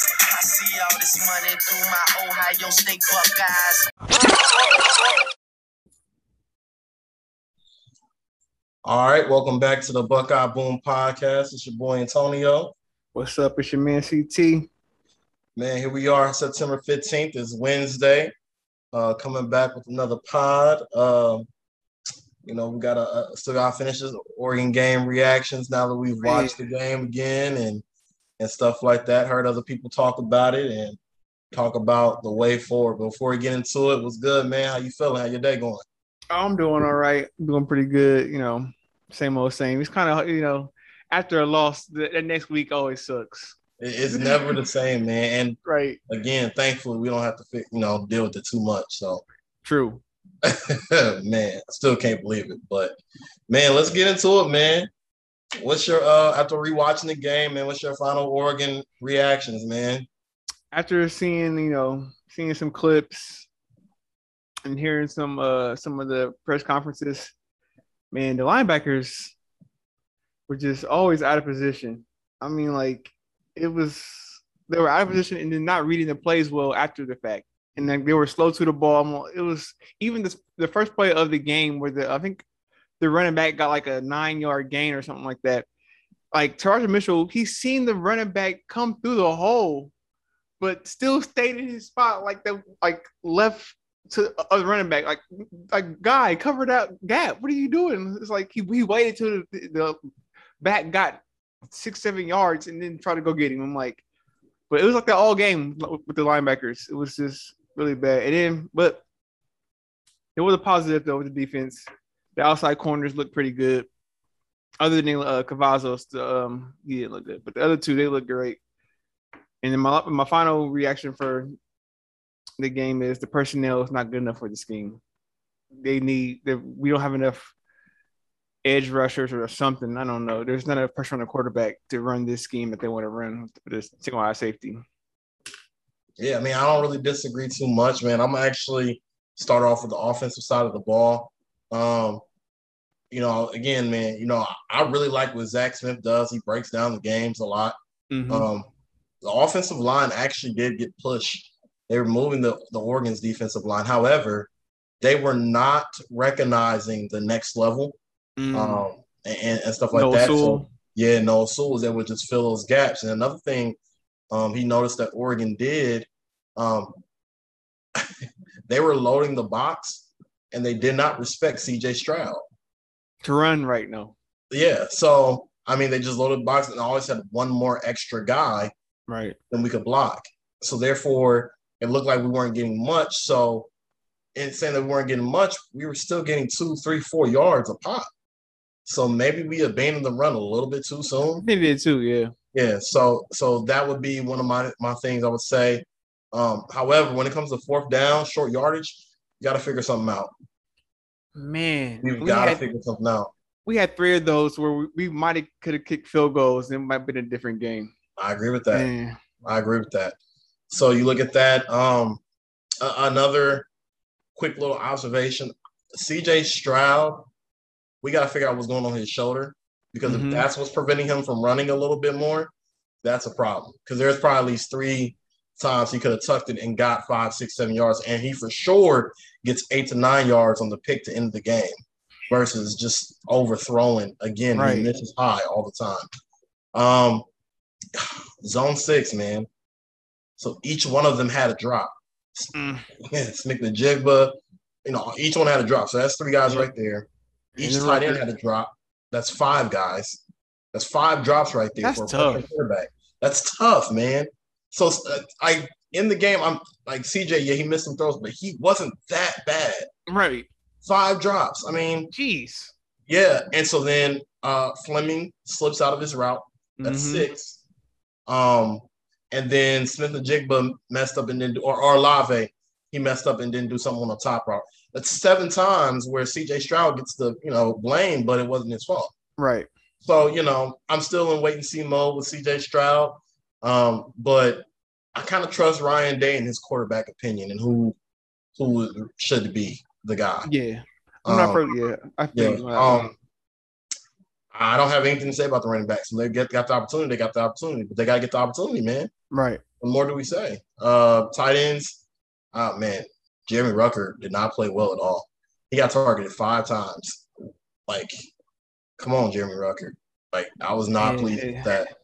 I see all this money through my Ohio State Buckeyes. All right, welcome back to the Buckeye Boom Podcast. It's your boy Antonio. What's up? It's your man CT. Man, here we are, September 15th is Wednesday. Uh, coming back with another pod. Um, you know, we got a, a still got finishes Oregon game reactions now that we've watched the game again and and stuff like that. Heard other people talk about it and talk about the way forward. Before we get into it, what's good, man? How you feeling? How your day going? I'm doing all right. doing pretty good. You know, same old same. It's kind of you know, after a loss, the, the next week always sucks. It's never the same, man. And right again, thankfully, we don't have to you know deal with it too much. So true. man, I still can't believe it. But man, let's get into it, man. What's your uh after rewatching the game, man? What's your final Oregon reactions, man? After seeing, you know, seeing some clips and hearing some uh some of the press conferences, man, the linebackers were just always out of position. I mean, like it was they were out of position and then not reading the plays well after the fact. And then they were slow to the ball. It was even the, the first play of the game where the I think the running back got like a nine yard gain or something like that. Like Teradja Mitchell, he's seen the running back come through the hole, but still stayed in his spot, like the like left to a running back, like like guy covered out gap. What are you doing? It's like he, he waited till the, the back got six seven yards and then tried to go get him. I'm like, but it was like that all game with the linebackers. It was just really bad. And then, but it was a positive though with the defense. The outside corners look pretty good. Other than uh, Cavazos, um, he didn't look good, but the other two they look great. And then my my final reaction for the game is the personnel is not good enough for the scheme. They need we don't have enough edge rushers or something. I don't know. There's not enough pressure on the quarterback to run this scheme that they want to run with this single high safety. Yeah, I mean, I don't really disagree too much, man. I'm actually start off with the offensive side of the ball. Um, you know, again, man, you know, I really like what Zach Smith does. He breaks down the games a lot. Mm-hmm. Um, the offensive line actually did get pushed. They were moving the, the Oregon's defensive line. However, they were not recognizing the next level mm. um, and, and, stuff like no that. So, yeah, Noah Sewell was able to just fill those gaps. And another thing um, he noticed that Oregon did, um, they were loading the box and they did not respect CJ Stroud to run right now. Yeah, so I mean, they just loaded the box and always had one more extra guy, right, than we could block. So therefore, it looked like we weren't getting much. So, in saying that we weren't getting much, we were still getting two, three, four yards a pop. So maybe we abandoned the run a little bit too soon. Maybe too, yeah. Yeah. So so that would be one of my my things I would say. Um, however, when it comes to fourth down, short yardage, got to figure something out. Man, we've got to figure something out. We had three of those where we, we might have could have kicked field goals. And it might have been a different game. I agree with that. Man. I agree with that. So you look at that. Um, another quick little observation: C.J. Stroud. We got to figure out what's going on his shoulder because mm-hmm. if that's what's preventing him from running a little bit more, that's a problem. Because there's probably at least three times he could have tucked it and got five, six, seven yards, and he for sure gets eight to nine yards on the pick to end the game versus just overthrowing again. Right. He misses high all the time. Um, zone six, man. So each one of them had a drop. Mm. Smith-Njigba, you know, each one had a drop. So that's three guys right there. Each tight end had a drop. That's five guys. That's five drops right there that's for a quarterback. That's tough, man. So uh, I in the game, I'm like CJ. Yeah, he missed some throws, but he wasn't that bad. Right. Five drops. I mean, jeez. Yeah, and so then uh Fleming slips out of his route. That's mm-hmm. six. Um, and then Smith-Njigba messed up and then or, or Lave, he messed up and didn't do something on the top route. That's seven times where CJ Stroud gets the you know blame, but it wasn't his fault. Right. So you know, I'm still in wait and see mode with CJ Stroud. Um, but I kind of trust Ryan Day and his quarterback opinion and who who should be the guy. Yeah, I'm um, not for yeah. I think yeah, um, I don't have anything to say about the running backs. They get got the opportunity, they got the opportunity, but they gotta get the opportunity, man. Right. What more do we say? Uh, tight ends. Oh man, Jeremy Ruckert did not play well at all. He got targeted five times. Like, come on, Jeremy Ruckert. Like, I was not Yeah. pleased with that.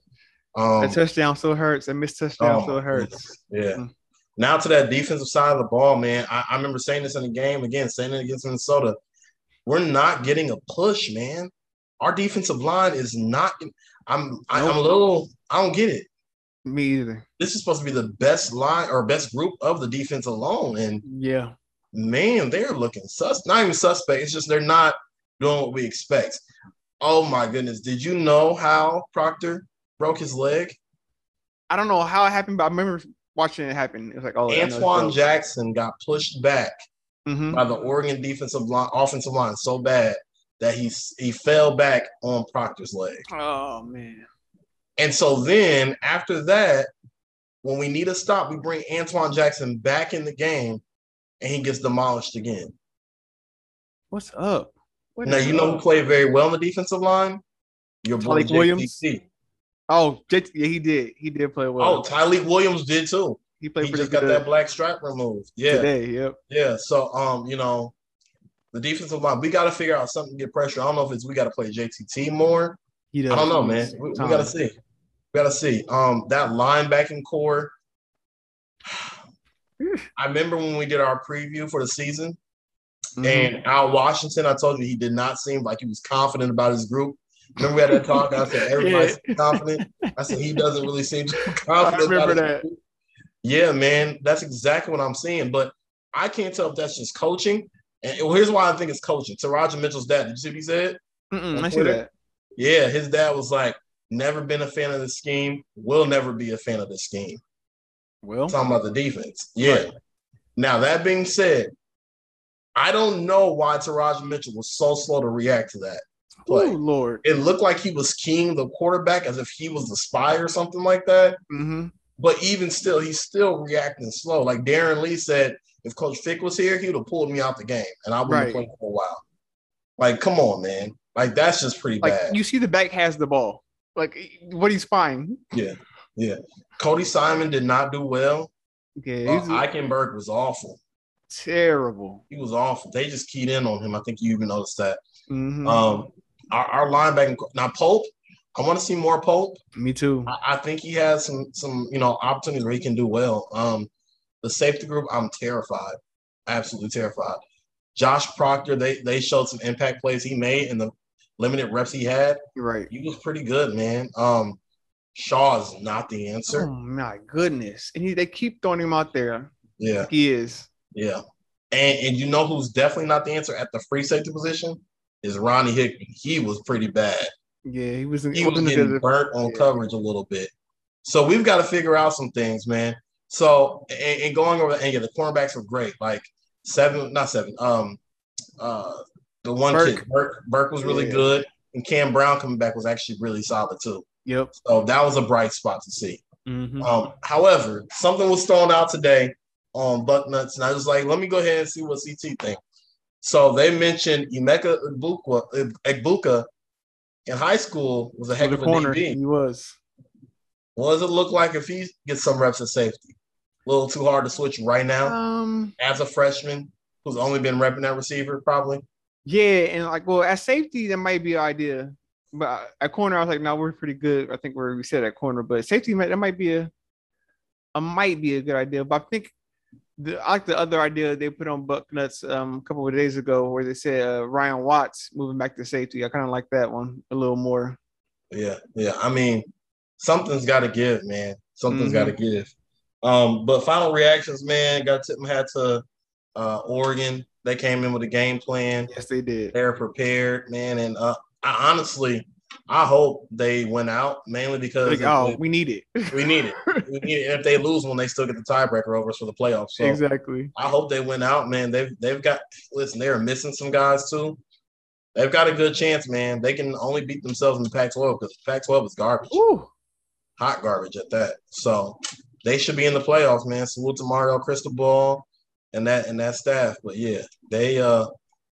Um, that touchdown still hurts. That missed touchdown Oh, still hurts. Yeah. Mm. Now to that defensive side of the ball, man. I, I remember saying this in the game again, saying it against Minnesota. We're not getting a push, man. Our defensive line is not. I'm. I, I'm a little. I don't get it. Me either. This is supposed to be the best line or best group of the defense alone, and Yeah. man, they're looking sus. Not even suspect. It's just they're not doing what we expect. Oh my goodness! Did you know how Proctor broke his leg? I don't know how it happened, but I remember watching it happen. It was like, oh, Antwuan Jackson got pushed back hmm by the Oregon defensive line, offensive line so bad that he he fell back on Proctor's leg. Oh man. And so then after that, when we need a stop, we bring Antwuan Jackson back in the game, and he gets demolished again. What's up? What Now you know who played very well on the defensive line. Your boy Williams? JTC. Oh, yeah, he did. He did play well. Oh, Tyleek Williams did too. he played He just got good that black stripe removed. Yeah, today. Yep. yeah. So um, you know, the defensive line, we got to figure out something to get pressure. I don't know if it's we got to play JTT more. He does. I don't know, man. We, we gotta see. We gotta see. Um, that linebacking core. I remember when we did our preview for the season, Mhm. and Al Washington. I told you he did not seem like he was confident about his group. Remember we had that talk? I said everybody's confident. I said he doesn't really seem confident. I remember his that. Yeah, man, that's exactly what I'm seeing. But I can't tell if that's just coaching. And well, here's why I think it's coaching. Teradja Mitchell's dad. Did you see what he said? Mm-mm, I see that. Yeah, his dad was like, never been a fan of the scheme, will never be a fan of the scheme. Well, Talking about the defense. Yeah. Right. Now, that being said, I don't know why Teradja Mitchell was so slow to react to that. Oh play. Lord. It looked like he was keying the quarterback as if he was the spy or something like that. hmm But even still, he's still reacting slow. Like Darron Lee said, if Coach Fick was here, he would have pulled me out the game and I wouldn't Right. have played for a while. Like, come on, man. Like, that's just pretty Like bad. you see, the back has the ball. Like what he's fine. Yeah, yeah. Cody Simon did not do well. Okay, Uh, Eichenberg was awful. terrible. He was awful. They just keyed in on him. I think you even noticed that. Mhm. Um, our, our linebacking now Pope. I want to see more Pope. Me too. I, I think he has some some you know opportunities where he can do well. Um, the safety group, I'm terrified, absolutely terrified. Josh Proctor, they they showed some impact plays he made in the limited reps he had. You're right. He was pretty good, man. Um, Shaw is not the answer. Oh my goodness! And he, they keep throwing him out there. Yeah. He is. Yeah. And and you know who's definitely not the answer at the free safety position is Ronnie Hickman. He was pretty bad. Yeah, he was. He was getting burnt on Yeah. coverage a little bit. So we've got to figure out some things, man. So and, and going over and yeah, the cornerbacks were great. Like seven, not seven. Um, uh, the one Burke. kid Burke, Burke was really Yeah. good, and Cam Brown coming back was actually really solid too. Yep. So that was a bright spot to see. Mhm. Um, however, something was thrown out today on Bucknuts, and I was like, let me go ahead and see what CT think. So they mentioned Emeka Egbuka, Egbuka in high school was a heck of a corner. DB. He was. What does it look like if he gets some reps at safety? A little too hard to switch right now Um. as a freshman who's only been repping that receiver, probably. Yeah, and like, well, at safety, that might be an idea. But at corner, I was like, no, we're pretty good. I think we're we said at corner, but safety that might be a, a might be a good idea. But I think the I like the other idea they put on Bucknuts um, a couple of days ago, where they said uh, Ryan Watts moving back to safety. I kind of like that one a little more. Yeah, yeah. I mean, something's got to give, man. Something's Mhm. got to give. Um, but final reactions, man. Got to tip my hat to uh, Oregon. They came in with a game plan. Yes, they did. They're prepared, man. And uh, I honestly, I hope they went out mainly because Like, oh, we need it. we need it. We need it. And if they lose one, they still get the tiebreaker over us for the playoffs. So exactly. I hope they went out, man. They've they've got listen, they're missing some guys too. They've got a good chance, man. They can only beat themselves in the Pac-12 because the Pac-12 is garbage, Ooh, hot garbage at that. So they should be in the playoffs, man. Salute to Mario Cristobal and that and that staff. But yeah, they uh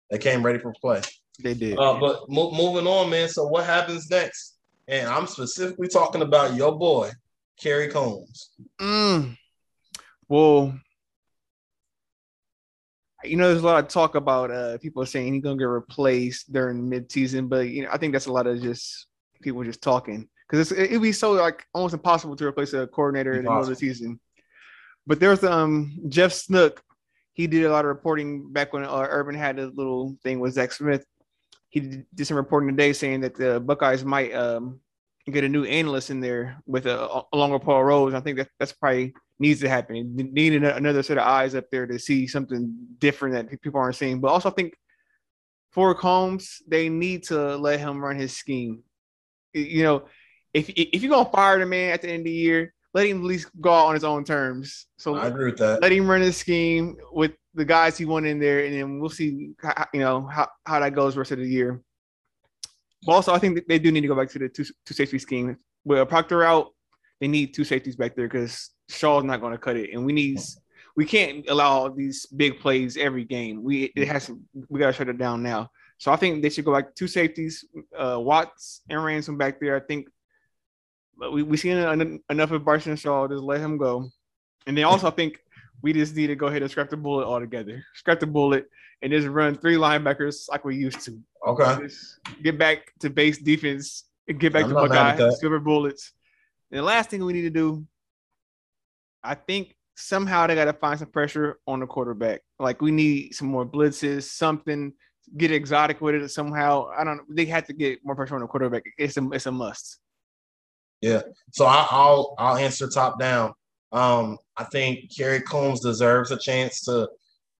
they came ready for play. They did. Uh, but mo- moving on, man. So what happens next? And I'm specifically talking about your boy, Kerry Combs. Mm. Well, you know, there's a lot of talk about uh, people saying he's gonna get replaced during mid-season, but you know, I think that's a lot of just people just talking because it'd be so like almost impossible to replace a coordinator in the middle of the season. But there's um Jeff Snook. He did a lot of reporting back when uh, Urban had a little thing with Zach Smith. He did some reporting today saying that the Buckeyes might um, get a new analyst in there with a along with Paul Rhoads. I think that that's probably needs to happen. Need another set of eyes up there to see something different that people aren't seeing. But also, I think for Combs, they need to let him run his scheme. You know, if if you're gonna fire the man at the end of the year, let him at least go out on his own terms. So I agree with that. Let him run his scheme with the guys he want in there, and then we'll see. How, you know how, how that goes rest of the year. But also, I think they do need to go back to the two two safety scheme. With Proctor out, they need two safeties back there because Shaw's not going to cut it, and we need we can't allow these big plays every game. We it has to, we got to shut it down now. So I think they should go back two safeties, uh, Watts and Ransom back there. I think we we seen enough of Bryson Shaw. Just let him go, and then also I think we just need to go ahead and scrap the bullet altogether. Scrap the bullet and just run three linebackers like we used to. Okay. Just get back to base defense and get back I'm to Buckeye silver bullets. And the last thing we need to do I think somehow they got to find some pressure on the quarterback. Like we need some more blitzes, something. Get exotic with it somehow. I don't. They have to get more pressure on the quarterback. It's a it's a must. Yeah. So I, will I'll answer top down. Um, I think Kerry Combs deserves a chance to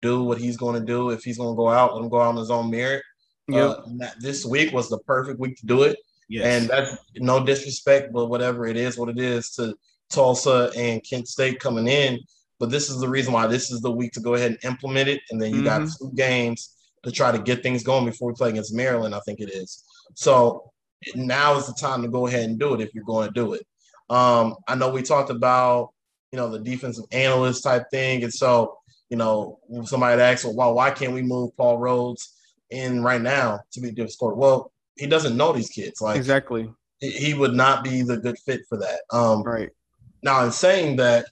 do what he's going to do. If he's going to go out, let him go out on his own merit. Yeah. Uh, this week was the perfect week to do it. Yes. And that's no disrespect, but whatever it is, what it is to Tulsa and Kent State coming in. But this is the reason why this is the week to go ahead and implement it. And then you mm-hmm. got two games to try to get things going before we play against Maryland, I think it is. So now is the time to go ahead and do it if you're going to do it. Um, I know we talked about, you know, the defensive analyst type thing. And so, you know, somebody asked, well, why, why can't we move Paul Rhoads in right now to be different score? Well, he doesn't know these kids. Like exactly. He would not be the good fit for that. Um, right. Now, in saying that,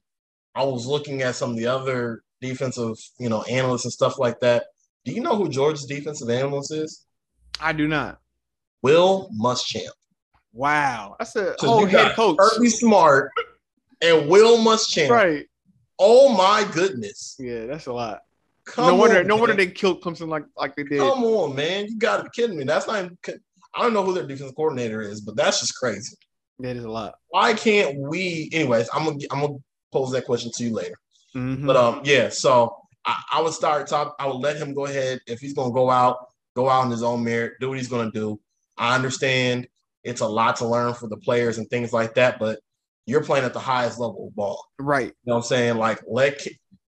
I was looking at some of the other defensive, you know, analysts and stuff like that. Do you know who Georgia's defensive analyst is? I do not. Will Muschamp. Wow, that's a so whole head coach. Kirby Smart and Will Muschamp. Right. Oh my goodness. Yeah, that's a lot. Come no wonder, on, no man. wonder they killed Clemson like like they did. Come on, man, you got to be kidding me. That's not. Even, I don't know who their defensive coordinator is, but that's just crazy. That is a lot. Why can't we? Anyways, I'm gonna I'm gonna pose that question to you later. Mm-hmm. But um, yeah. So I, I, would start top. I would let him go ahead if he's gonna go out, go out in his own merit, do what he's gonna do. I understand it's a lot to learn for the players and things like that, but you're playing at the highest level of ball. Right. You know what I'm saying? Like, let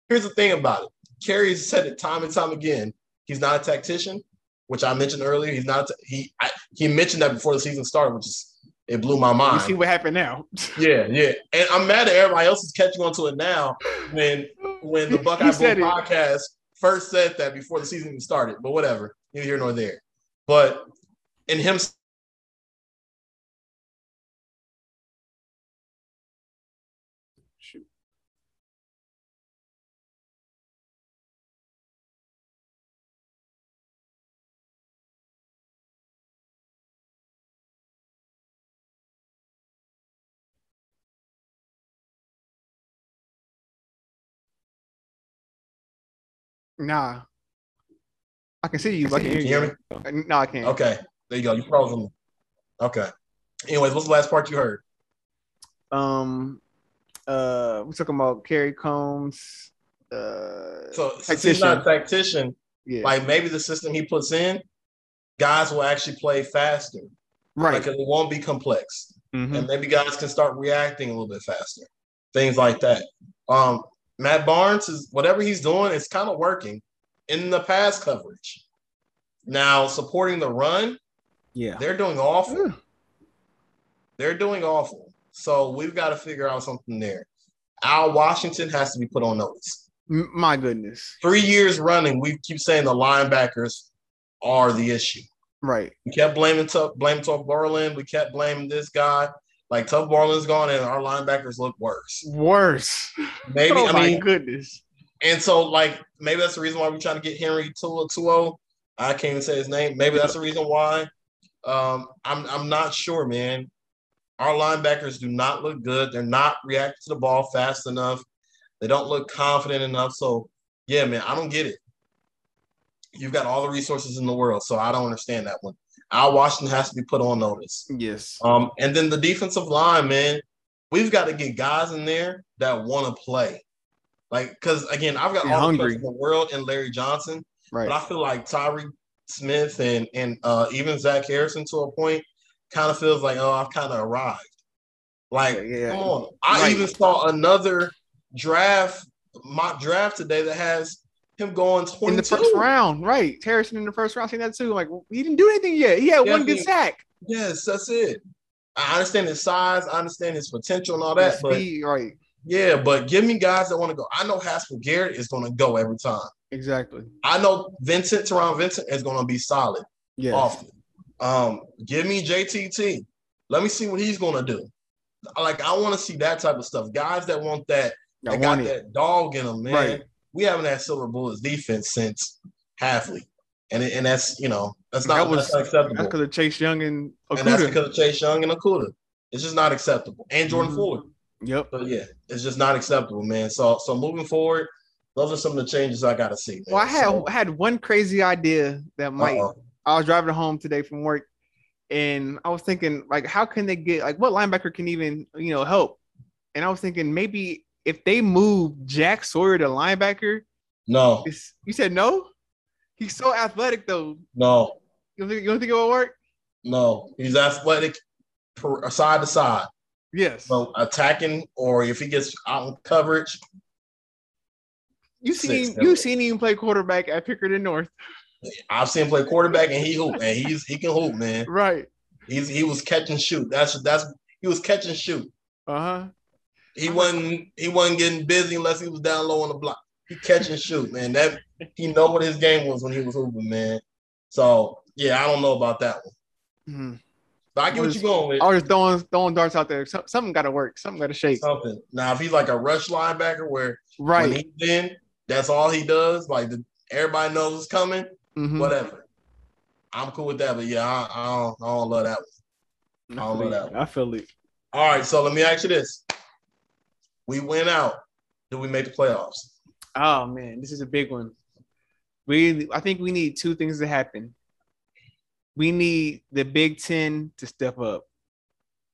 here's the thing about it. Kerry said it time and time again. He's not a tactician, which I mentioned earlier. He's not. He I, he mentioned that before the season started, which is it blew my mind. You see what happened now? yeah, yeah. And I'm mad that everybody else is catching on to it now when when the Buckeye podcast first said that before the season even started. But whatever, neither here nor there. But in him Nah. I can see you, I can you. Hear me? No, I can't. Okay. There you go. You frozen. Okay. Anyways, what's the last part you heard? Um uh we're talking about Kerry Combs. Uh so since he's not a tactician, yeah. like maybe the system he puts in, guys will actually play faster. Right. Like it won't be complex. Mm-hmm. And maybe guys can start reacting a little bit faster. Things like that. Um, Matt Barnes is whatever he's doing, it's kind of working in the pass coverage. Now supporting the run, yeah, they're doing awful. They're doing awful. So we've got to figure out something there. Al Washington has to be put on notice. My goodness. Three years running, we keep saying the linebackers are the issue. Right. We kept blaming to blaming Tuf Borland. We kept blaming this guy. Like Tuf Borland's gone, and our linebackers look worse. Worse. Maybe oh I my mean, goodness. and so like maybe that's the reason why we're trying to get Henry Tua Tuo. I can't even say his name. Maybe that's the reason why. Um, I'm I'm not sure, man. Our linebackers do not look good. They're not reacting to the ball fast enough. They don't look confident enough. So yeah, man, I don't get it. You've got all the resources in the world, so I don't understand that one. Al Washington has to be put on notice. Yes. Um, and then the defensive line, man, we've got to get guys in there that want to play. Like, because again, I've got all hungry. the in the world and Larry Johnson, Right. but I feel like Tyree Smith and and uh, even Zach Harrison to a point kind of feels like, oh, I've kind of arrived. Like, Yeah, yeah. come on. I Right. even saw another draft mock draft today that has him going 22. in the first round, right? Harrison in the first round, seen that too. Like he didn't do anything yet. He had Yeah, one good sack. Yes, that's it. I understand his size, I understand his potential and all that, but speed, right? Yeah, but give me guys that want to go. I know Haskell Garrett is going to go every time. Exactly. I know Vincent Taron Vincent is going to be solid Yeah. often. Um, give me JTT. Let me see what he's going to do. Like I want to see that type of stuff. Guys that want that, I that got it. that dog in them, man. Right. We haven't had Silver Bullets defense since Hafley, and it, and that's you know that's not That was- that's not acceptable. That's because of Chase Young and Okudah. and that's because of Chase Young and Okudah. It's just not acceptable. And Jordan Mhm. Fuller. Yep. But yeah, it's just not acceptable, man. So so moving forward, those are some of the changes I gotta see. Man. Well, I had So, I had one crazy idea that might. uh-oh. I was driving home today from work, and I was thinking, like, how can they get like what linebacker can even you know help? And I was thinking maybe if they move Jack Sawyer to linebacker, no, you said no. He's so athletic though. no, You don't think, you don't think it will work? no. He's athletic per, side to side. Yes. So attacking or if he gets out in coverage, you six, seen seven. you seen him play quarterback at Pickerington North, I've seen him play quarterback and he hoop, and he's he can hoop, man. right? He's he was catch and shoot. That's that's he was catch and shoot. Uh huh. He wasn't he wasn't getting busy unless he was down low on the block. He catch and shoot, man. That he know what his game was when he was hooping, man. So yeah, I don't know about that one. But I get what Was- you're going with. I was just throwing throwing darts out there. So, something got to work. Something got to shake. Something. Now, if he's like a rush linebacker where when Right. he's in, that's all he does. Like the, everybody knows it's coming. Mhm. Whatever. I'm cool with that. But yeah, I, I don't I don't love that one. I I don't feel know it. that I feel it. All right, so let me ask you this. We went out. Do we make the playoffs? Oh man, this is a big one. We I think we need two things to happen. We need the Big Ten to step up.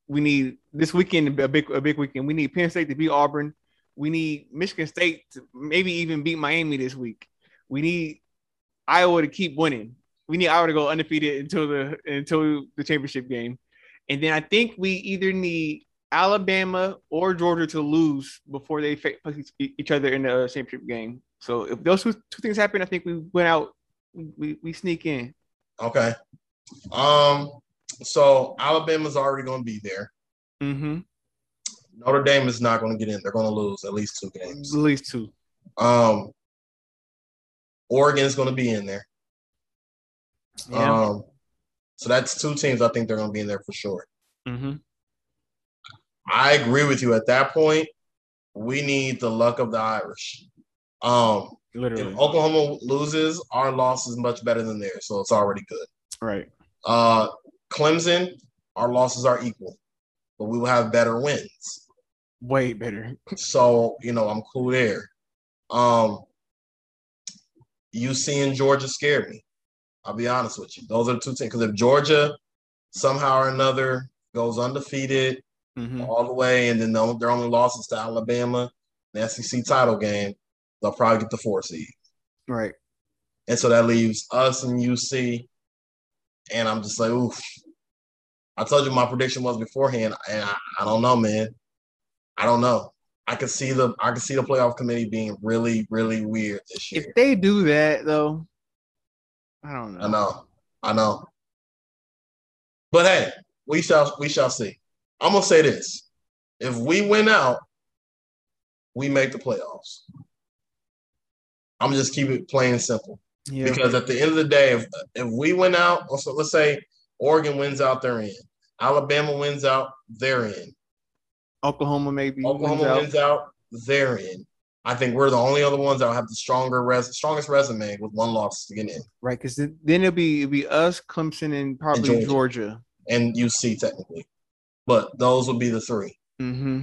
We need this weekend a big a big weekend. We need Penn State to beat Auburn. We need Michigan State to maybe even beat Miami this week. We need Iowa to keep winning. We need Iowa to go undefeated until the until the championship game. And then I think we either need Alabama or Georgia to lose before they face each- other in the championship game. So if those two, two things happen, I think we went out. We, we sneak in. Okay. Um, so Alabama's already going to be there. Mm-hmm. Notre Dame is not going to get in. They're going to lose at least two games. At least two. Um, Oregon's going to be in there. Yeah. Um, so that's two teams I think they're going to be in there for sure. mm-hmm. I agree with you at that point. We need the luck of the Irish. Um, Literally. if Oklahoma loses, our loss is much better than theirs, so it's already good. Right. Uh, Clemson, our losses are equal, but we will have better wins. Way better. So you know, I'm cool there. Um, UC and Georgia scared me. I'll be honest with you; those are the two teams. Because if Georgia somehow or another goes undefeated Mm-hmm. all the way, and then the- their only losses to Alabama, the SEC title game, they'll probably get the four seed. Right. And so that leaves us and UC. And I'm just like, oof. I told you my prediction was beforehand, and I, I don't know, man. I don't know. I can see the I can see the playoff committee being really, really weird this year. If they do that though, I don't know. I know. I know. But hey, we shall we shall see. I'm gonna say this. If we win out, we make the playoffs. I'm just keep it plain and simple. Yeah. Because at the end of the day, if if we win out, so let's say Oregon wins out, they're in. Alabama wins out, they're in. Oklahoma maybe. Oklahoma wins wins out, they're in. I think we're the only other ones that will have the stronger res- strongest resume with one loss to get in, Right, because then it'll be it'll be us, Clemson, and probably Georgia. Georgia. and UC technically, but those would be the three. Mm-hmm.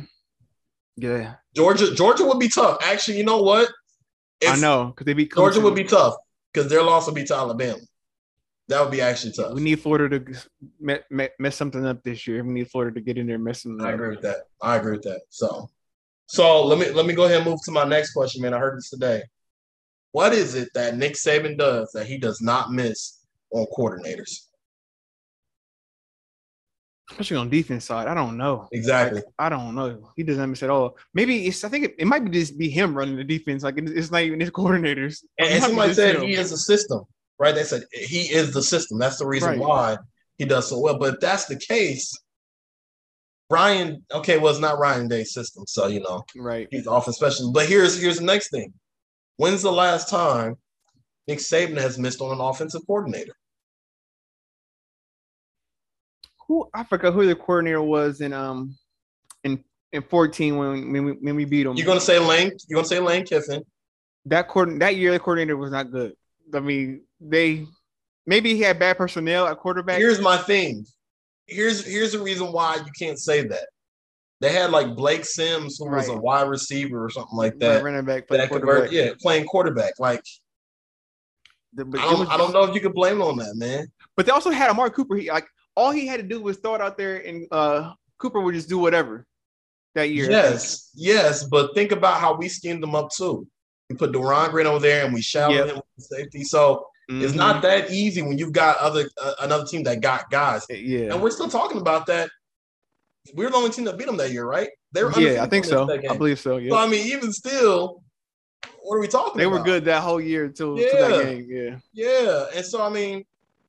Yeah, Georgia, Georgia would be tough. Actually, you know what? I know because they be Georgia would be tough because their loss would be to Alabama. That would be actually tough. We need Florida to me- me- mess something up this year. We need Florida to get in there and mess something I agree with that. I agree with that. So, so let me let me go ahead and move to my next question, man. I heard this today. What is it that Nick Saban does that he does not miss on coordinators? Especially on defense side, I don't know. Exactly. I don't know. He doesn't miss at all. Maybe it's. I think it, it might be just be him running the defense. Like it- it's not even his coordinators. And, somebody said him. he is the system, right? They said he is the system. That's the reason Right. why he does so well. But if that's the case, Ryan, okay, well, it's not Ryan Day's system, so you know right. he's off special. But here's here's the next thing. When's the last time Nick Saban has missed on an offensive coordinator? Who I forgot who the coordinator was in um in in 14 when when we, when we beat them. You're gonna say Lane? You're gonna say Lane Kiffin? that coordin that year the coordinator was not good. I mean, they maybe he had bad personnel at quarterback. Here's my thing. Here's here's the reason why you can't say that. They had like Blake Sims, who was a Right. wide receiver or something like Right, that. running back, playing That quarterback. convert, yeah, playing quarterback. Like The- I don't, was I don't know if you could blame on that, man. but they also had Amari Cooper. He like all he had to do was throw it out there, and uh Cooper would just do whatever that year. Yes, yes, but think about how we schemed them up too. We put Doran Grant over there, and we shouted Yep. him with safety. So it's Mhm. not that easy when you've got other uh, another team that got guys, Yeah. and we're still talking about that. We're the only team that beat them that year, right? They were Yeah, I think so. I believe so. Yeah. So. I mean, even still, what are we talking They about? were good that whole year until Yeah. that game. Yeah. Yeah, and so I mean,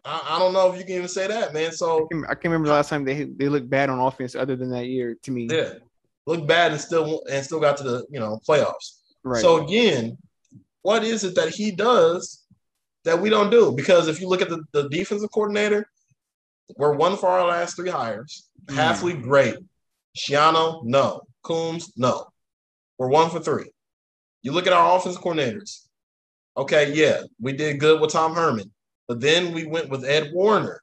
I, I don't know if you can even say that, man. So I can't- I can't remember the last time they they looked bad on offense other than that year to me. yeah, look bad and still and still got to the you know playoffs. Right. So again, what is it that he does that we don't do? Because if you look at the, the defensive coordinator, we're one for our last three hires. Mm. Hafley, great. Schiano, no. Combs, no. We're one for three. You look at our offensive coordinators. Okay, yeah, we did good with Tom Herman, but then we went with Ed Warinner.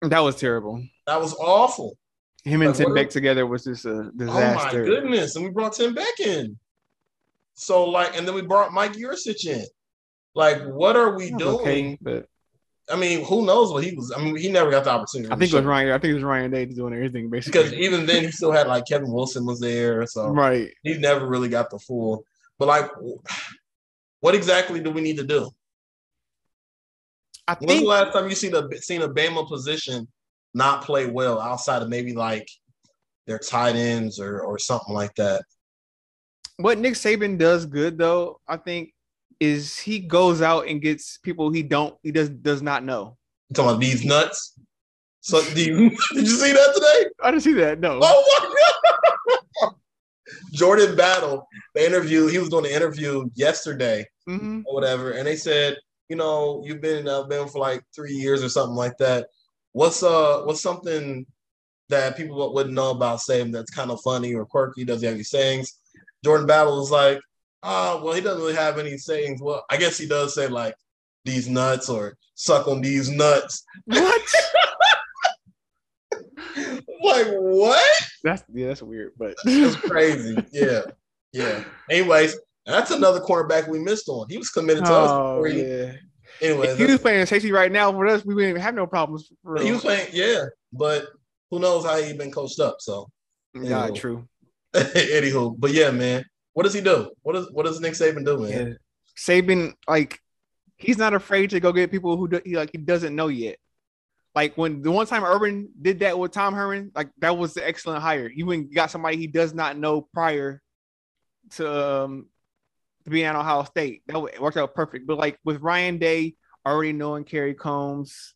that was terrible. That was awful. Him and Like, Tim Beck are- together was just a disaster. Oh my goodness. And we brought Tim Beck in. So like, and then we brought Mike Yurcich in. Like, what are we doing? okay, but I mean, who knows what he was? I mean, he never got the opportunity. I think it was. Ryan. I think it was Ryan Day doing everything basically. because even then he still had like Kevin Wilson was there, so right. he never really got the full. But like, what exactly do we need to do? I When's the last time you seen a seen a Bama position not play well outside of maybe like their tight ends or or something like that? what Nick Saban does good though, I think, is he goes out and gets people he don't he does does not know. You talking about these nuts? So do you, did you see that today? I didn't see that. No. Oh my god! Jordan Battle, the interview. He was doing the interview yesterday Mhm. or whatever, and they said, you know, you've been in Alabama for like three years or something like that. What's uh, what's something that people wouldn't know about Saban that's kind of funny or quirky? Does he have any sayings? Jordan Battle was like, oh, well, he doesn't really have any sayings. Well, I guess he does say like these nuts or suck on these nuts. What? like what? that's yeah, that's weird, but That's crazy. yeah, yeah. Anyways, that's another cornerback we missed on. He was committed to us. oh he- yeah. Anyways, If he was playing safety right now for us, we wouldn't even have no problems. For he was playing, yeah, but who knows how he been coached up? So, yeah, true. anywho, but yeah, man, what does he do? What does what does Nick Saban do, man? Yeah. Saban, like, he's not afraid to go get people who do, he like he doesn't know yet. Like when the one time Urban did that with Tom Herman, like that was the excellent hire. He went got somebody he does not know prior to um to being at Ohio State. That worked out perfect. But like with Ryan Day already knowing Kerry Combs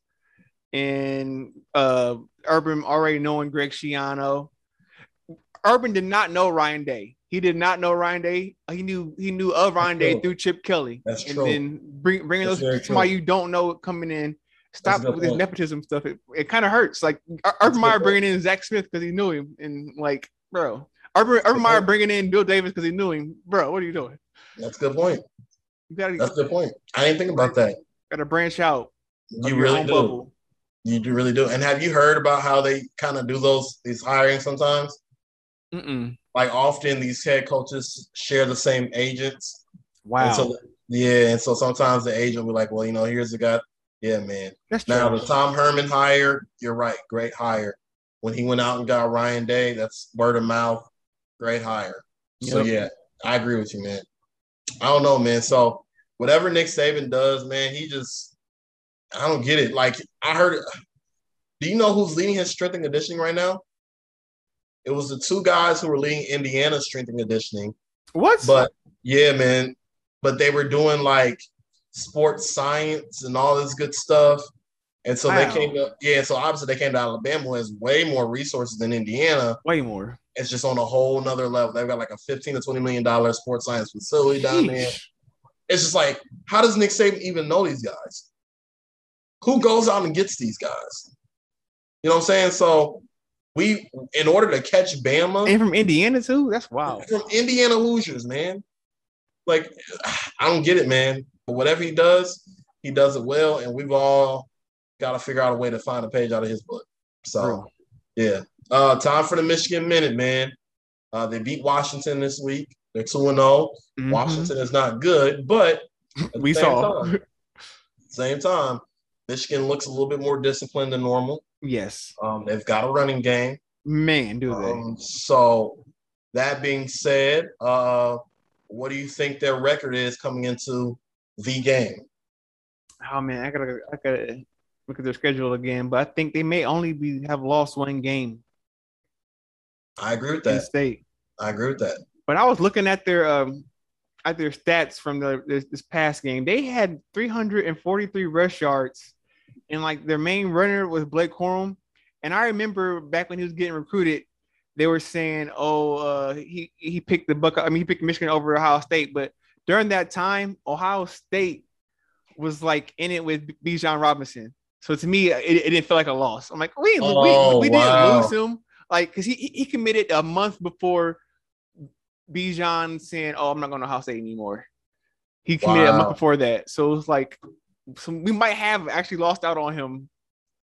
and uh Urban already knowing Greg Schiano. Urban did not know Ryan Day. He did not know Ryan Day. He knew he knew of Ryan Day true. through Chip Kelly. That's and true. then bring bringing That's those somebody true. you don't know coming in, Stop with this nepotism stuff. It, it kind of hurts. Like That's Urban Meyer bringing in Zach Smith because he knew him, and like, bro, Urban, Urban Meyer bringing in Bill Davis because he knew him, bro. What are you doing? That's a good point. You gotta That's a good point. I didn't think about that. gotta branch out. You really do. bubble. You do really do. And have you heard about how they kind of do those these hiring sometimes? Mm-mm. Like often these head coaches share the same agents. Wow, And so yeah, and so sometimes the agent will be like, well, you know, here's the guy. Yeah, man. that's Now trash. the Tom Herman hire, you're right, great hire. When he went out and got Ryan Day, that's word of mouth, great hire. So Yep. yeah, I agree with you, man. I don't know, man. So whatever Nick Saban does, man, he just I don't get it. Like I heard do you know who's leading his strength and conditioning right now? It was the two guys who were leading Indiana's strength and conditioning. What? But yeah, man. But they were doing like sports science and all this good stuff. And so they came to yeah, so obviously they came to Alabama who has way more resources than Indiana. way more. It's just on a whole nother level. They've got like a 15 to 20 million dollar sports science facility down there. It's just like, how does Nick Saban even know these guys? Who goes out and gets these guys? You know what I'm saying? So we in order to catch Bama, And from Indiana too. That's wild. from Indiana Hoosiers, man. Like, I don't get it, man. But whatever he does, he does it well, and we've all got to figure out a way to find a page out of his book. So, yeah. Uh, time for the Michigan Minute, man. Uh, they beat Washington this week. They're two and zero. Mhm. Washington is not good, but We same saw. time- same time, Michigan looks a little bit more disciplined than normal. Yes, Um, they've got a running game. man, do they? Um, so that being said, uh, what do you think their record is coming into the game? oh man, I gotta, I gotta look at their schedule again. But I think they may only be have lost one game I agree with that. state. I agree with that. But I was looking at their um at their stats from the this, this past game. They had 343 rush yards, and like their main runner was Blake Corum. And I remember back when he was getting recruited, they were saying, "Oh, uh, he he picked the buck. I mean, he picked Michigan over Ohio State." But during that time, Ohio State was like in it with Bijan Robinson. So to me, it, it didn't feel like a loss. I'm like, we Oh, we, we wow. didn't lose him, like because he he committed a month before Bijan saying, "Oh, I'm not going to Ohio State anymore." He committed a Wow. month before that, so it's like so we might have actually lost out on him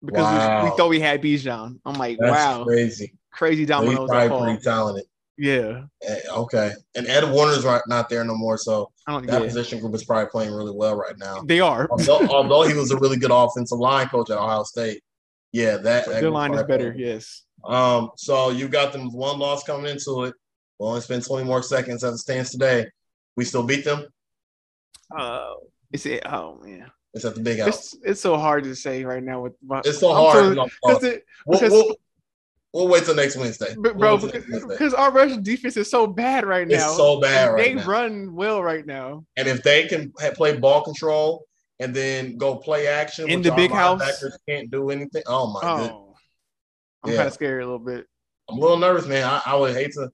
because we- we, thought we had Bijan. I'm like, That's wow, crazy. crazy dominoes. probably that fall. pretty talented. Yeah, Eh, Okay, and Ed Warinner's right not there no more, so I don't that get position group is probably playing really well right now. They are. although, although he was a really good offensive line coach at Ohio State, yeah, that, that Their line is better. playing Yes. Um, so you got them with one loss coming into it. We'll only spend 20 more seconds as it stands today. We still beat them. Uh, it's it. Oh man, It's at the big house. it's it's so hard to say right now with. my- It's so I'm hard. so- No, Cause it, we'll, we'll, we'll wait till next Wednesday. but We'll bro, because, Wednesday. because our Russian defense is so bad right now. It's so bad right they now. run well right now. And if they can play ball control and then go play action In the big house? can't do anything. Oh my god, Oh, I'm Yeah. kind of scared a little bit. I'm a little nervous, man. I, I would hate to.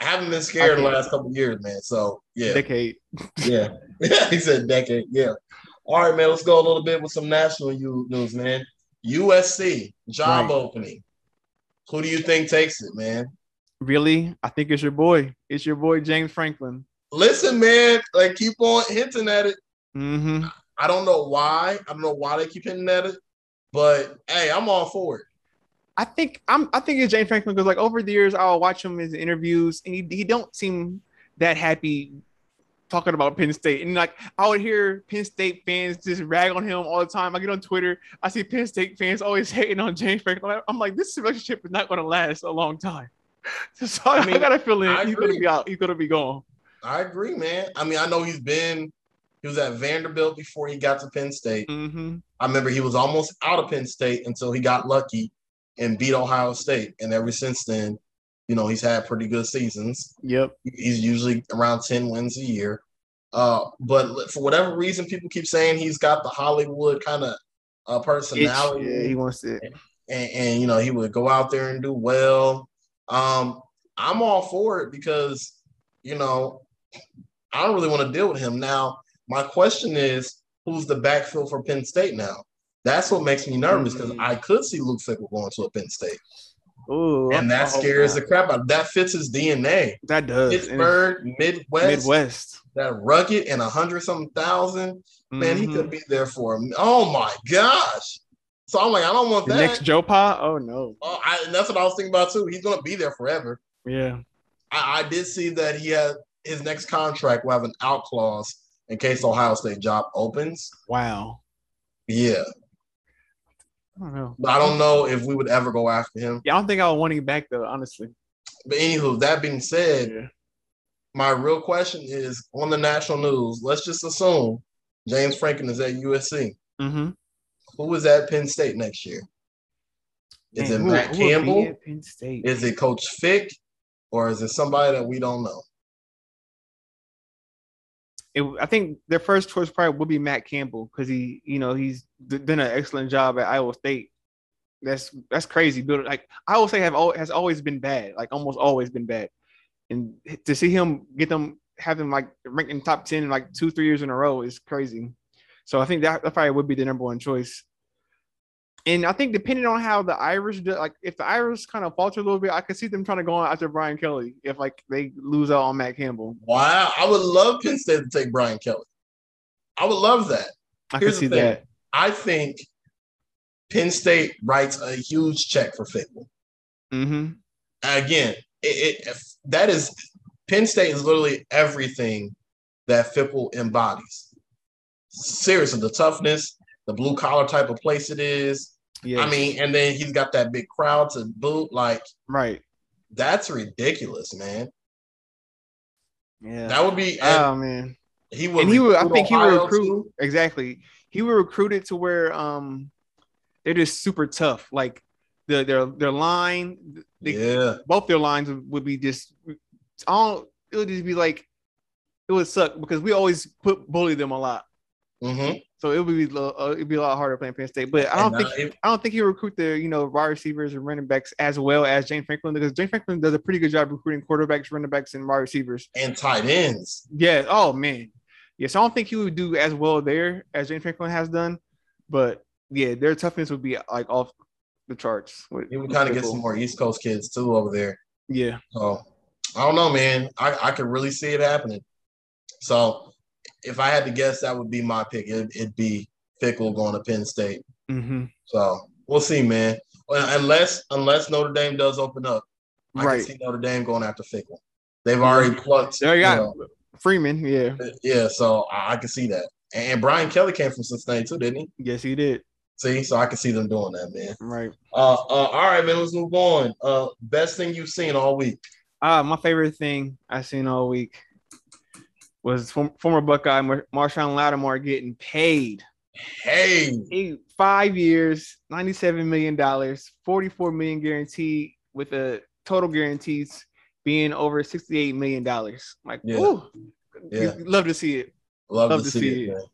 I haven't been scared the last couple of years, man. So yeah, Decade. Yeah. he said decade. Yeah. All right, man. Let's go a little bit with some national news, man. USC job Right. opening. Who do you think takes it, man? Really, I think it's your boy. It's your boy James Franklin. Listen, man. Like keep on hinting at it. Mm-hmm. I don't know why. I don't know why they keep hinting at it, but hey, I'm all for it. I think I'm. I think it's James Franklin because like over the years, I'll watch him in his interviews, and he, he don't seem that happy talking about Penn State. And like I would hear Penn State fans just rag on him all the time. I get on Twitter, I see Penn State fans always hating on James Franklin. I'm like, this relationship is not going to last a long time. So I, I mean, got a feeling I he's going to be out. He's going to be gone. I agree, man. I mean, I know he's been. He was at Vanderbilt before he got to Penn State. Mm-hmm. I remember he was almost out of Penn State until he got lucky and beat Ohio State. And ever since then, you know, he's had pretty good seasons. Yep. He's usually around 10 wins a year. Uh, but for whatever reason, people keep saying he's got the Hollywood kind of uh, Itch. personality. Yeah, he wants it. and, and, you know, he would go out there and do well. Um, I'm all for it because, you know, I don't really want to deal with him. Now, my question is who's the backfill for Penn State now? That's what makes me nervous because Mm. I could see Luke Fickell going to a Penn State, Ooh, and that scares the crap out. That fits his DNA. That does. And Pittsburgh, Midwest, Midwest. that rugged and a hundred something thousand. Man, he could be there for him. Oh my gosh! So I'm like, I don't want the that. next Joe Pa. Oh no. Oh, I, and that's what I was thinking about too. He's gonna be there forever. Yeah. I, I did see that he had his next contract will have an out clause in case Ohio State job opens. Wow. Yeah, I don't know. but I don't know if we would ever go after him. Yeah, I don't think I would want him back though. Honestly. But anywho, that being said, Yeah. my real question is on the national news. Let's just assume James Franklin is at USC. Mm-hmm. Who is at Penn State next year? Is it Matt Campbell? Penn State. Is it Coach Fick? Or is it somebody that we don't know? It, I think their first choice probably would be Matt Campbell because he, you know, he's done an excellent job at Iowa State. That's that's crazy. Build like Iowa State have al- has always been bad, like almost always been bad, and to see him get them have them like ranked top ten like two three years in a row is crazy. So I think that, that probably would be the number one choice. And I think depending on how the Irish do, like if the Irish kind of falter a little bit, I could see them trying to go on after Brian Kelly if like they lose out on Matt Campbell. Wow, I would love Penn State to take Brian Kelly. I would love that. I Here's could see the thing. that. I think Penn State writes a huge check for Fickell. Mm-hmm. Again, it, it if that is Penn State is literally everything that Fickell embodies. Seriously, the toughness, the blue collar type of place it is. Yeah. I mean, and then he's got that big crowd to boot. Like right. that's ridiculous, man. Yeah. That would be. oh man. he would. And he would. I think he would recruit too. exactly. He would recruit it to where um they're just super tough. Like the their their line, the, Yeah, both their lines would, be just. All. It would just be like it would suck because we always put bully them a lot. hmm So it would be uh, it'd be a lot harder playing Penn State. But I don't And, think uh, I don't think he recruit the you know wide receivers and running backs as well as James Franklin because James Franklin does a pretty good job recruiting quarterbacks, running backs, and wide receivers. and tight ends. Yeah. Oh man. Yes, I don't think he would do as well there as James Franklin has done, but yeah, their toughness would be like off the charts. with- He would kind of get some more East Coast kids too over there. Yeah. So I don't know, man. I, I could really see it happening. So if I had to guess, that would be my pick. It, it'd be Fickell going to Penn State. Mm-hmm. So we'll see, man. Unless unless Notre Dame does open up, I Right. can see Notre Dame going after Fickell. They've already plucked. There you you got know, Freeman. Yeah. yeah, so I, I can see that. And Brian Kelly came from Cincinnati too, didn't he? Yes, he did. See, so I can see them doing that, man. Right. Uh, uh, all right, man. Let's move on. Uh, best thing you've seen all week. Ah, my favorite thing I've seen all week was form- former Buckeye Mar- Marshon Lattimore getting paid. Hey, He, five years, $97 million, 44 million guaranteed with a total guarantees being over $68 million. Like, Yeah. ooh, Yeah. love to see it. love, Love to to see, see it. it.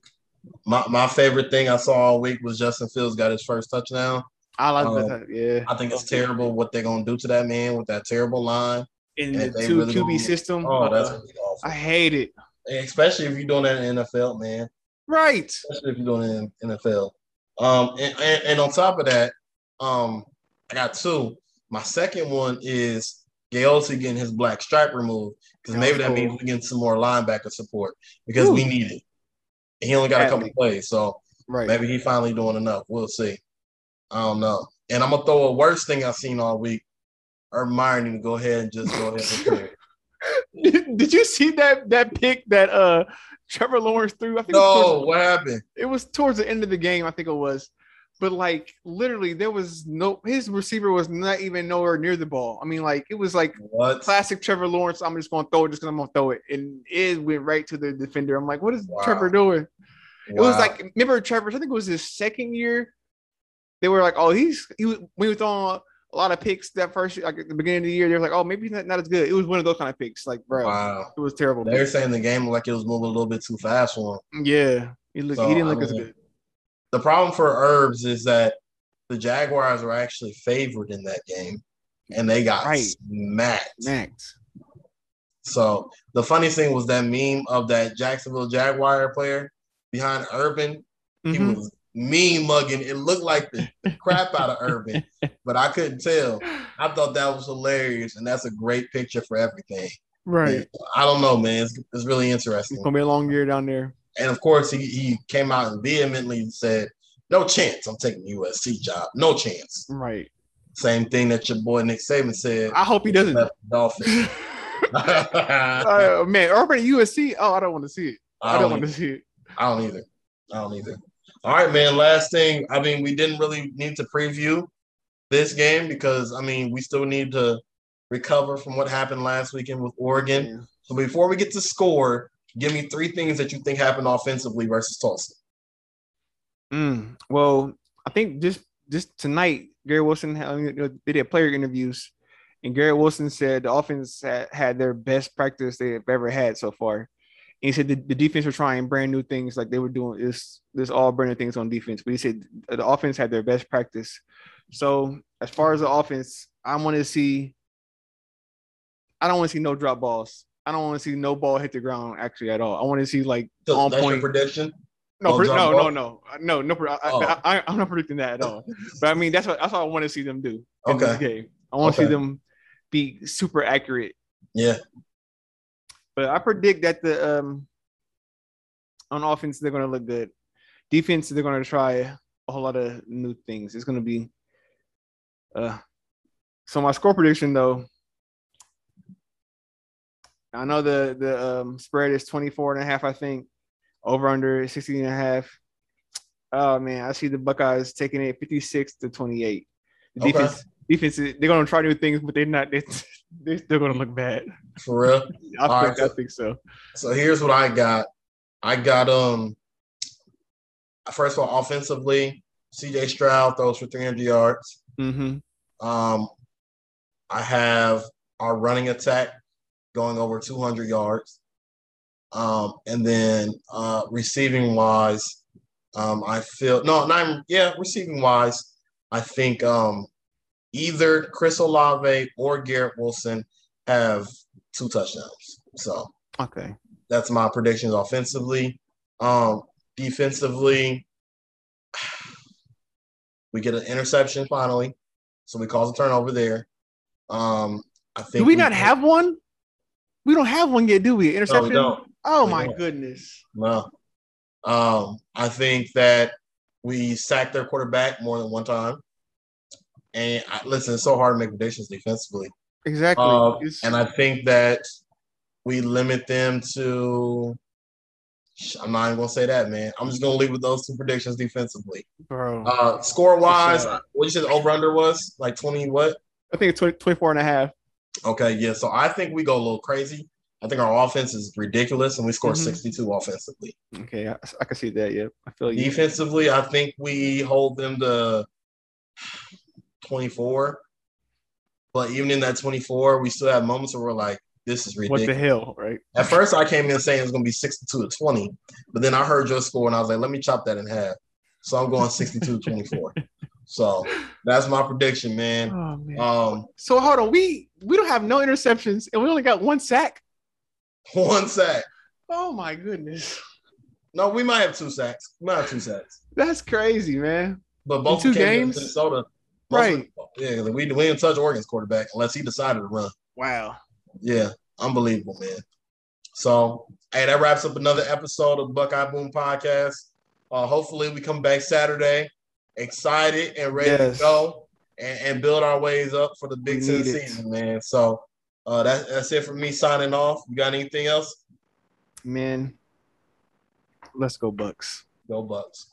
My my favorite thing I saw all week was Justin Fields got his first touchdown. I like Um, that. Yeah. I think it's terrible what they're gonna do to that man with that terrible line. In and the two really QB gonna- system. Oh, that's uh, gonna be awful. I hate it. Especially if you're doing that in the NFL, man. Right. Especially if you're doing it in NFL. Um, and, and, and on top of that, um, I got two. My second one is Gayosi getting his black stripe removed because maybe that cool. means we get some more linebacker support because we Ooh. need it. He only got a couple plays, so Right. maybe he finally doing enough. We'll see. I don't know. And I'm gonna throw a worst thing I've seen all week. Urban Meyer need to go ahead and just go ahead and. Did, you see that that pick that uh Trevor Lawrence threw? I think it was, No, what happened? it was towards the end of the game. I think it was, but like literally, there was no his receiver was not even nowhere near the ball. I mean, like it was like What? classic Trevor Lawrence. I'm just gonna throw it just because I'm gonna throw it, and it went right to the defender. I'm like, what is Wow. Trevor doing? It was like remember Trevor? I think it was his second year. They were like, oh, he's he was when he was throwing a lot of picks that first like at the beginning of the year. They were like, oh, maybe not, not as good. It was one of those kind of picks, like bro. wow. It was terrible. They were saying the game like it was moving a little bit too fast for him. Yeah, he looked. So, he didn't I look as mean, good. The problem for Herbs is that the Jaguars were actually favored in that game, and they got Right. smacked. Max. So the funny thing was that meme of that Jacksonville Jaguar player behind Urban. He Mhm. was mean mugging. It looked like the, the crap out of Urban, but I couldn't tell. I thought that was hilarious, and that's a great picture for everything. Right. I don't know, man. It's, it's really interesting. It's gonna be a long year down there. And of course, he, he came out and vehemently said, "No chance, I'm taking the USC job. No chance." Right. Same thing that your boy Nick Saban said. I hope he doesn't. Dolphins. uh, man, Urban USC. Oh, I don't want to see it. I, don't want to see it. I don't either. I don't either. All right, man. Last thing. I mean, we didn't really need to preview this game because I mean, we still need to recover from what happened last weekend with Oregon. Yeah. So before we get to score, give me three things that you think happened offensively versus Tulsa. Mm, well, I think just just tonight, Garrett Wilson had, you know, they did player interviews, and Garrett Wilson said the offense had, had their best practice they've ever had so far. And he said the, the defense was trying brand new things like they were doing this this all brand new things on defense. But he said the offense had their best practice. So as far as the offense, I want to see. I don't want to see no drop balls. I don't want to see no ball hit the ground actually at all. I want to see like So on point. prediction. No, No no, no, no, no, no. I, Oh. I, I, I'm not predicting that at all. But I mean, that's what that's what I want to see them do in this Okay. game. I want to Okay. see them be super accurate. Yeah. But I predict that the um on offense they're going to look good. Defense they're going to try a whole lot of new things. It's going to be uh so my score prediction though I know the the um, spread is 24 and a half I think over under is 16 and a half. Oh man, I see the Buckeyes taking it 56 to 28. The Okay. defense defense they're going to try new things but they're not they, they're still going to look bad. For real. I All think, right, I so- think so. So here's what I got. I got um first of all, offensively, CJ Stroud throws for 300 yards. Mhm. Um, I have our running attack going over 200 yards. Um, and then uh, receiving wise, um, I feel no, not even- yeah, receiving wise, I think um, either Chris Olave or Garrett Wilson have two touchdowns. So Okay. that's my predictions offensively. Um, defensively, we get an interception finally, so we cause a turnover there. Um, I think Do we not have one? We don't have one yet, do we? No, Interception. we don't. Oh We my don't. goodness. No. Um, I think that we sacked their quarterback more than one time. And I, listen, it's so hard to make predictions defensively. Exactly. Uh, and I think that we limit them to. I'm not even gonna say that, man. I'm just gonna leave with those two predictions defensively. bro. Uh, score wise, That's what you said over under was like 20 what? I think it's 20, 24 and a half. Okay, yeah. So I think we go a little crazy. I think our offense is ridiculous, and we score Mhm. 62 offensively. Okay, I, I can see that. Yeah, I feel you. Defensively, I think we hold them to 24. But even in that 24, we still have moments where we're like, this is ridiculous. What the hell, right? At first, I came in saying it's going to be 62 to 20, but then I heard your score and I was like, let me chop that in half. So I'm going 62 to 24. So that's my prediction, man. Oh man. Um, so hold on, we we don't have no interceptions and we only got one sack. one sack. Oh my goodness, No, we might have two sacks. We might have two sacks. that's crazy, man. But both two came against games? Minnesota. Right. yeah, we, we didn't touch Oregon's quarterback unless he decided to run. Wow. Yeah, unbelievable, man. So, hey, that wraps up another episode of Buckeye Boom Podcast. Uh, hopefully, we come back Saturday excited and ready Yes. to go and, and build our ways up for the Big Ten season, man. So, uh, that, that's it for me signing off. You got anything else? Man. Let's go, Bucks. Go Bucks.